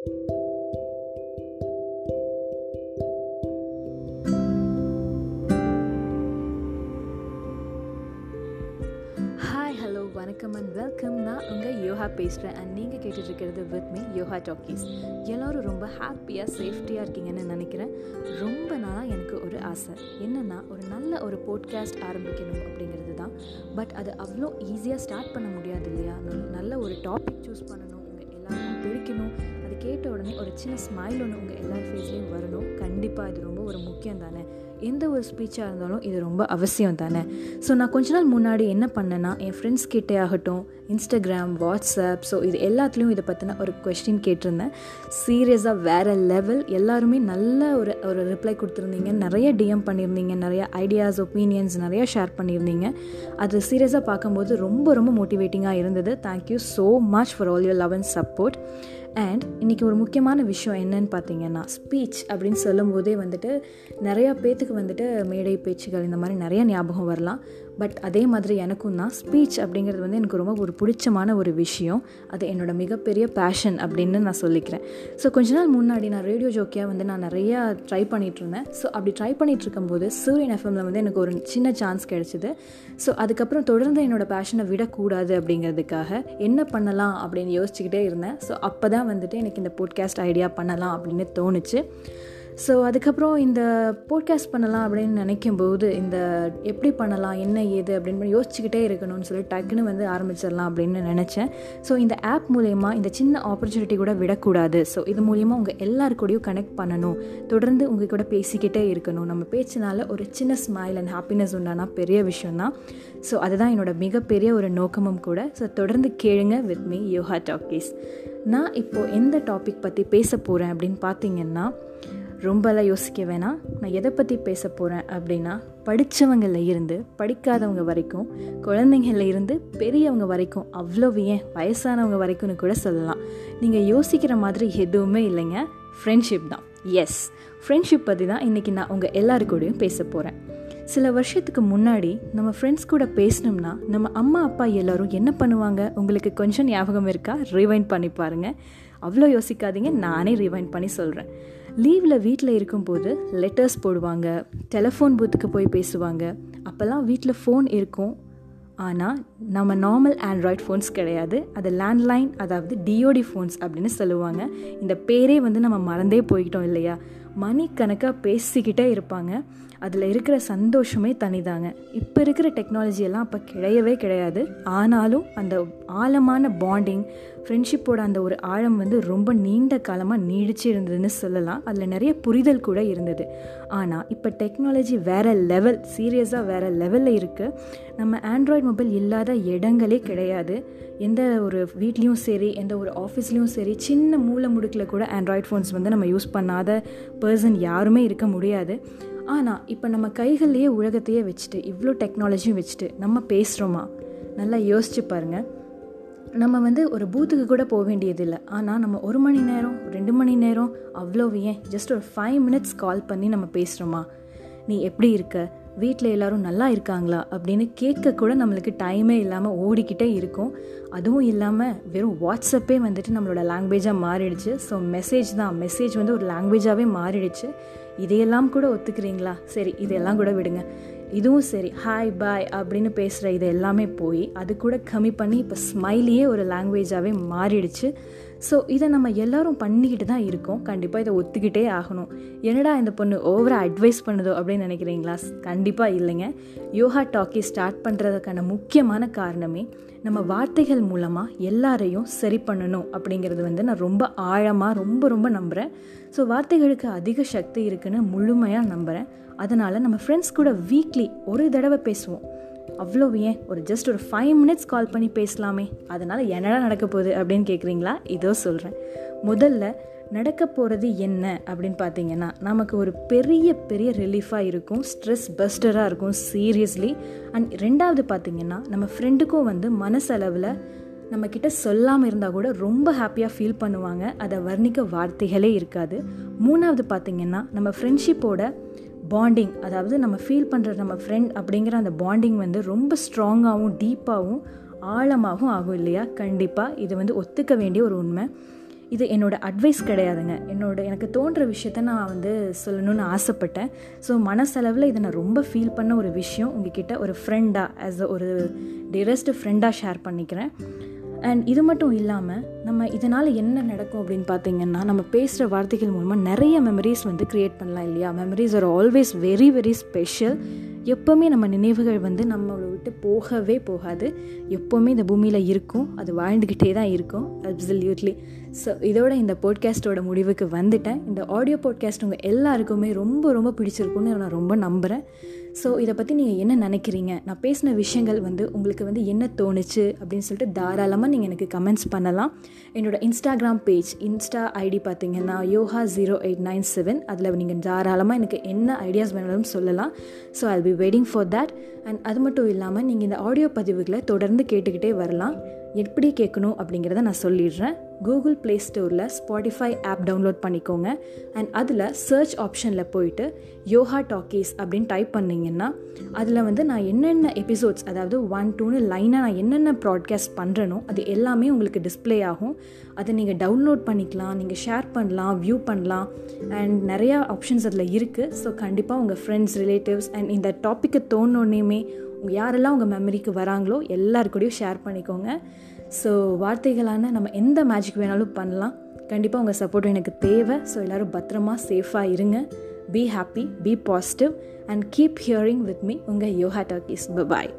Hi hello வணக்கம் and welcome நான் உங்கள் யோகா பேசுகிறேன் அண்ட் நீங்கள் கேட்டுட்ருக்கிறது வித் மீ யோகா டாக்கீஸ் எல்லோரும் ரொம்ப ஹாப்பியாக சேஃப்டியாக இருக்கீங்கன்னு நினைக்கிறேன். ரொம்ப நாளாக எனக்கு ஒரு ஆசை. என்னென்னா ஒரு நல்ல ஒரு போட்காஸ்ட் ஆரம்பிக்கணும் அப்படிங்கிறது தான். பட் அது அவ்வளோ ஈஸியாக ஸ்டார்ட் பண்ண முடியாது இல்லையா? நல்ல ஒரு டாபிக் சூஸ் பண்ணணும். உங்கள் எல்லாருக்கும் பிடிக்கணும். கேட்ட உடனே ஒரு சின்ன ஸ்மைல் ஒன்று உங்கள் எல்லார் ஃபேஸ்லேயும் வரணும். கண்டிப்பாக இது ரொம்ப ஒரு முக்கியம் தானே எந்த ஒரு ஸ்பீச்சாக இருந்தாலும் இது ரொம்ப அவசியம் தானே? ஸோ நான் கொஞ்ச நாள் முன்னாடி என்ன பண்ணேன்னா என் ஃப்ரெண்ட்ஸ் கிட்டே ஆகட்டும் இன்ஸ்டாகிராம் வாட்ஸ்அப் ஸோ இது எல்லாத்துலேயும் இதை பற்றின ஒரு கொஸ்டின் கேட்டிருந்தேன். சீரியஸாக வேறு லெவல் எல்லாருமே நல்ல ஒரு ஒரு ரிப்ளை கொடுத்துருந்தீங்க. நிறைய டிஎம் பண்ணியிருந்தீங்க நிறைய ஐடியாஸ் ஒப்பீனியன்ஸ் நிறையா ஷேர் பண்ணியிருந்தீங்க. அது சீரியஸாக பார்க்கும்போது ரொம்ப ரொம்ப மோட்டிவேட்டிங்காக இருந்தது. Thank you so much for all your love and support and இன்றைக்கி ஒரு முக்கியமான விஷயம் என்னன்னு பார்த்தீங்கன்னா ஸ்பீச் அப்படின்னு சொல்லும்போதே வந்துட்டு நிறையா பேருக்கு வந்துட்டு மேடை பேச்சுகள் இந்த மாதிரி நிறைய ஞாபகம் வரலாம். பட் அதே மாதிரி எனக்கும் தான் ஸ்பீச் அப்படிங்கிறது வந்து எனக்கு ரொம்ப ஒரு பிடிச்சமான ஒரு விஷயம். அது என்னோட மிகப்பெரிய பேஷன் அப்படின்னு நான் சொல்லிக்கிறேன். ஸோ கொஞ்ச நாள் முன்னாடி நான் ரேடியோ ஜோக்கியாக வந்து நான் நிறையா ட்ரை பண்ணிகிட்டு இருந்தேன் ஸோ அப்படி ட்ரை பண்ணிகிட்டு இருக்கும்போது சூரியன் எஃப்எம்ல வந்து எனக்கு ஒரு சின்ன சான்ஸ் கிடச்சிது. ஸோ அதுக்கப்புறம் தொடர்ந்து என்னோட பேஷனை விடக்கூடாது அப்படிங்கிறதுக்காக என்ன பண்ணலாம் அப்படின்னு யோசிச்சுக்கிட்டே இருந்தேன். ஸோ அப்போ தான் வந்துட்டு எனக்கு இந்த போட்காஸ்ட் ஐடியா பண்ணலாம் அப்படின்னு தோணுச்சு. ஸோ அதுக்கப்புறம் இந்த போட்காஸ்ட் பண்ணலாம் அப்படின்னு நினைக்கும்போது இந்த எப்படி பண்ணலாம் என்ன ஏது அப்படின்னு யோசிச்சுக்கிட்டே இருக்கணும்னு சொல்லி டக்குன்னு வந்து ஆரம்பிச்சிடலாம் அப்படின்னு நினச்சேன். ஸோ இந்த ஆப் மூலயமா இந்த சின்ன ஆப்பர்ச்சுனிட்டி கூட விடக்கூடாது. ஸோ இது மூலயமா உங்கள் எல்லாருக்கூடையும் கனெக்ட் பண்ணணும். தொடர்ந்து உங்கள் கூட பேசிக்கிட்டே இருக்கணும். நம்ம பேச்சினால ஒரு சின்ன ஸ்மைல் அண்ட் ஹாப்பினஸ் உண்டானா பெரிய விஷயம்தான். ஸோ அதுதான் என்னோட மிகப்பெரிய ஒரு நோக்கமும் கூட. ஸோ தொடர்ந்து கேளுங்க வித் மீ யோகா டாக்கீஸ் நான் இப்போது எந்த டாபிக் பற்றி பேச போகிறேன் அப்படின்னு பார்த்தீங்கன்னா ரொம்பலாம் யோசிக்க வேணாம். நான் எதை பற்றி பேச போகிறேன் அப்படின்னா படித்தவங்களில் இருந்து படிக்காதவங்க வரைக்கும் குழந்தைங்கள இருந்து பெரியவங்க வரைக்கும் அவ்வளோ ஏன் வயசானவங்க வரைக்கும்னு கூட சொல்லலாம். நீங்கள் யோசிக்கிற மாதிரி எதுவுமே இல்லைங்க. ஃப்ரெண்ட்ஷிப் தான். எஸ் ஃப்ரெண்ட்ஷிப் பற்றி தான் இன்றைக்கி நான் உங்கள் எல்லாருக்கூடையும் பேச போகிறேன் சில வருஷத்துக்கு முன்னாடி நம்ம ஃப்ரெண்ட்ஸ் கூட பேசினோம்னா நம்ம அம்மா அப்பா எல்லோரும் என்ன பண்ணுவாங்க? உங்களுக்கு கொஞ்சம் ஞாபகம் இருக்கா? ரிவைண்ட் பண்ணி பாருங்கள் அவ்வளோ யோசிக்காதீங்க. நானே ரிவைண்ட் பண்ணி சொல்கிறேன் லீவில் வீட்டில் இருக்கும்போது லெட்டர்ஸ் போடுவாங்க டெலஃபோன் பூத்துக்கு போய் பேசுவாங்க. அப்போல்லாம் வீட்டில் ஃபோன் இருக்கும். ஆனால் நம்ம நார்மல் ஆண்ட்ராய்ட் ஃபோன்ஸ் கிடையாது. அது லேண்ட்லைன் அதாவது டிஓடி ஃபோன்ஸ் அப்படின்னு சொல்லுவாங்க. இந்த பேரே வந்து நம்ம மறந்தே போய்கிட்டோம் இல்லையா? மணிக்கணக்காக பேசிக்கிட்டே இருப்பாங்க. அதில் இருக்கிற சந்தோஷமே தனிதாங்க. இப்போ இருக்கிற டெக்னாலஜி எல்லாம் அப்போ கிடையவே கிடையாது. ஆனாலும் அந்த ஆழமான பாண்டிங் ஃப்ரெண்ட்ஷிப்போட அந்த ஒரு ஆழம் வந்து ரொம்ப நீண்ட காலமாக நீடிச்சு இருந்ததுன்னு சொல்லலாம். அதில் நிறைய புரிதல் கூட இருந்தது. ஆனால் இப்போ டெக்னாலஜி வேறு லெவல் சீரியஸாக வேறு லெவலில் இருக்குது நம்ம ஆண்ட்ராய்ட் மொபைல் இல்லாத இடங்களே கிடையாது. எந்த ஒரு வீட்லேயும் சரி எந்த ஒரு ஆஃபீஸ்லேயும் சரி சின்ன மூளை முடுக்கில் கூட ஆண்ட்ராய்ட் ஃபோன்ஸ் வந்து நம்ம யூஸ் பண்ணாத பர்சன் யாருமே இருக்க முடியாது. ஆனால் இப்போ நம்ம கைகள்லேயே உலகத்தையே வச்சுட்டு இவ்வளோ டெக்னாலஜியும் வச்சுட்டு நம்ம பேசுகிறோமா நல்லா யோசிச்சு பாருங்கள் நம்ம வந்து ஒரு பூத்துக்கு கூட போக வேண்டியதில்லை. ஆனால் நம்ம ஒரு மணி நேரம் ரெண்டு மணி நேரம் அவ்வளோ ஏன்? ஜஸ்ட் ஒரு ஃபைவ் மினிட்ஸ் கால் பண்ணி நம்ம பேசுகிறோமா நீ எப்படி இருக்க? வீட்டில் எல்லாரும் நல்லா இருக்காங்களா அப்படின்னு கேட்க கூட நம்மளுக்கு டைமே இல்லாமல் ஓடிக்கிட்டே இருக்கும். அதுவும் இல்லாமல் வெறும் வாட்ஸ்அப்பே வந்துட்டு நம்மளோட லாங்குவேஜாக மாறிடுச்சு. ஸோ மெசேஜ் தான். மெசேஜ் வந்து ஒரு லாங்குவேஜாகவே மாறிடுச்சு. இதையெல்லாம் கூட ஒத்துக்கிறீங்களா? சரி இதெல்லாம் கூட விடுங்க. இதுவும் சரி. ஹாய் பாய் அப்படின்னு பேசுகிற இது எல்லாமே போய் அது கூட கம்மி பண்ணி இப்போ ஸ்மைலியே ஒரு லாங்குவேஜாகவே மாறிடுச்சு. ஸோ இதை நம்ம எல்லாரும் பண்ணிக்கிட்டு தான் இருக்கோம். கண்டிப்பாக இதை ஒத்துக்கிட்டே ஆகணும். என்னடா இந்த பொண்ணு ஓவராக அட்வைஸ் பண்ணுதோ அப்படின்னு நினைக்கிறீங்களா? கண்டிப்பாக இல்லைங்க. யோகா டாக்கி ஸ்டார்ட் பண்ணுறதுக்கான முக்கியமான காரணமே நம்ம வார்த்தைகள் மூலமாக எல்லாரையும் சரி பண்ணணும் அப்படிங்கிறது வந்து நான் ரொம்ப ஆழமாக ரொம்ப ரொம்ப நம்புகிறேன் ஸோ வார்த்தைகளுக்கு அதிக சக்தி இருக்குன்னு முழுமையாக நம்புகிறேன் அதனால் நம்ம ஃப்ரெண்ட்ஸ் கூட வீக்லி ஒரு தடவை பேசுவோம். அவ்வளோ ஏன்? ஒரு ஜஸ்ட் ஒரு ஃபைவ் மினிட்ஸ் கால் பண்ணி பேசலாமே. அதனால் என்னடா நடக்க போகுது அப்படின்னு கேட்குறீங்களா இதோ சொல்கிறேன் முதல்ல நடக்க போகிறது என்ன அப்படின்னு பார்த்தீங்கன்னா நமக்கு ஒரு பெரிய பெரிய ரிலீஃபாக இருக்கும் ஸ்ட்ரெஸ் பஸ்டராக இருக்கும் சீரியஸ்லி அண்ட் ரெண்டாவது பார்த்தீங்கன்னா நம்ம ஃப்ரெண்டுக்கும் வந்து மனசளவில் நம்ம சொல்லாமல் இருந்தால் கூட ரொம்ப ஹாப்பியாக ஃபீல் பண்ணுவாங்க. அதை வர்ணிக்க வார்த்தைகளே இருக்காது. மூணாவது பார்த்தீங்கன்னா நம்ம ஃப்ரெண்ட்ஷிப்போட பாண்டிங் அதாவது நம்ம ஃபீல் பண்ணுற நம்ம ஃப்ரெண்ட் அப்படிங்கிற அந்த பாண்டிங் வந்து ரொம்ப ஸ்ட்ராங்காகவும் டீப்பாகவும் ஆழமாகவும் ஆகும் இல்லையா? கண்டிப்பாக இது வந்து ஒத்துக்க வேண்டிய ஒரு உண்மை. இது என்னோடய அட்வைஸ் கிடையாதுங்க. என்னோட எனக்கு தோன்ற விஷயத்த நான் வந்து சொல்லணும்னு ஆசைப்பட்டேன். ஸோ மனசளவில் இதை நான் ரொம்ப ஃபீல் பண்ண ஒரு விஷயம் உங்ககிட்ட ஒரு ஃப்ரெண்டாக ஆஸ் அ ஒரு டியரஸ்ட் ஃப்ரெண்டாக ஷேர் பண்ணிக்கிறேன். அண்ட் இது மட்டும் இல்லாமல் நம்ம இதனால் என்ன நடக்கும் அப்படின்னு பார்த்தீங்கன்னா நம்ம பேசுகிற வார்த்தைகள் மூலமாக நிறைய மெமரிஸ் வந்து க்ரியேட் பண்ணலாம் இல்லையா? Memories are always very very special எப்போவுமே நம்ம நினைவுகள் வந்து நம்மளை விட்டு போகவே போகாது. எப்போவுமே இந்த பூமியில் இருக்கும். அது வாழ்ந்துக்கிட்டே தான் இருக்கும். அப்சல்யூட்லி ஸோ இதோட இந்த போட்காஸ்ட்டோட முடிவுக்கு வந்துட்டேன். இந்த ஆடியோ போட்காஸ்ட் உங்கள் எல்லாருக்குமே ரொம்ப ரொம்ப பிடிச்சிருக்குன்னு நான் ரொம்ப நம்புகிறேன் ஸோ இதை பற்றி நீங்கள் என்ன நினைக்கிறீங்க? நான் பேசின விஷயங்கள் வந்து உங்களுக்கு வந்து என்ன தோணுச்சு அப்படின்னு சொல்லிட்டு தாராளமாக நீங்கள் எனக்கு கமெண்ட்ஸ் பண்ணலாம். என்னோடய இன்ஸ்டாகிராம் பேஜ் இன்ஸ்டா ஐடி பார்த்தீங்கன்னா Yoga zero eight nine seven அதில் நீங்கள் தாராளமாக எனக்கு என்ன ஐடியாஸ் வேணாலும் சொல்லலாம். So I be waiting for that and அது மட்டும் இல்லாமல் நீங்கள் இந்த ஆடியோ பதிவுகளை தொடர்ந்து கேட்டுக்கிட்டே வரலாம். எப்படி கேட்கணும் அப்படிங்கிறத நான் சொல்லிடுறேன். கூகுள் ப்ளே ஸ்டோரில் ஸ்பாட்டிஃபை ஆப் டவுன்லோட் பண்ணிக்கோங்க. அண்ட் அதில் சர்ச் ஆப்ஷனில் போயிட்டு யோகா டாக்கீஸ் அப்படின்னு டைப் பண்ணிங்கன்னா அதில் வந்து நான் என்னென்ன எபிசோட்ஸ் அதாவது ஒன் டூன்னு லைனாக நான் என்னென்ன ப்ராட்காஸ்ட் பண்ணுறனோ அது எல்லாமே உங்களுக்கு டிஸ்பிளே ஆகும். அதை நீங்கள் டவுன்லோட் பண்ணிக்கலாம் நீங்கள் ஷேர் பண்ணலாம் வியூ பண்ணலாம். அண்ட் நிறையா ஆப்ஷன்ஸ் அதில் இருக்குது ஸோ கண்டிப்பாக உங்கள் ஃப்ரெண்ட்ஸ் ரிலேட்டிவ்ஸ் அண்ட் இந்த டாப்பிக்கை தோணுன்னேயுமே யாரெல்லாம் உங்கள் மெமரிக்கு வராங்களோ எல்லாருக்கூடையும் ஷேர் பண்ணிக்கோங்க. ஸோ வார்த்தைகளான நம்ம எந்த மேஜிக் வேணாலும் பண்ணலாம். கண்டிப்பாக உங்கள் சப்போர்ட் எனக்கு தேவை. ஸோ எல்லோரும் பத்திரமா சேஃபாக இருங்க. Be happy be positive and keep hearing with me உங்கள் யோகா டாக்கீஸ் பபாய்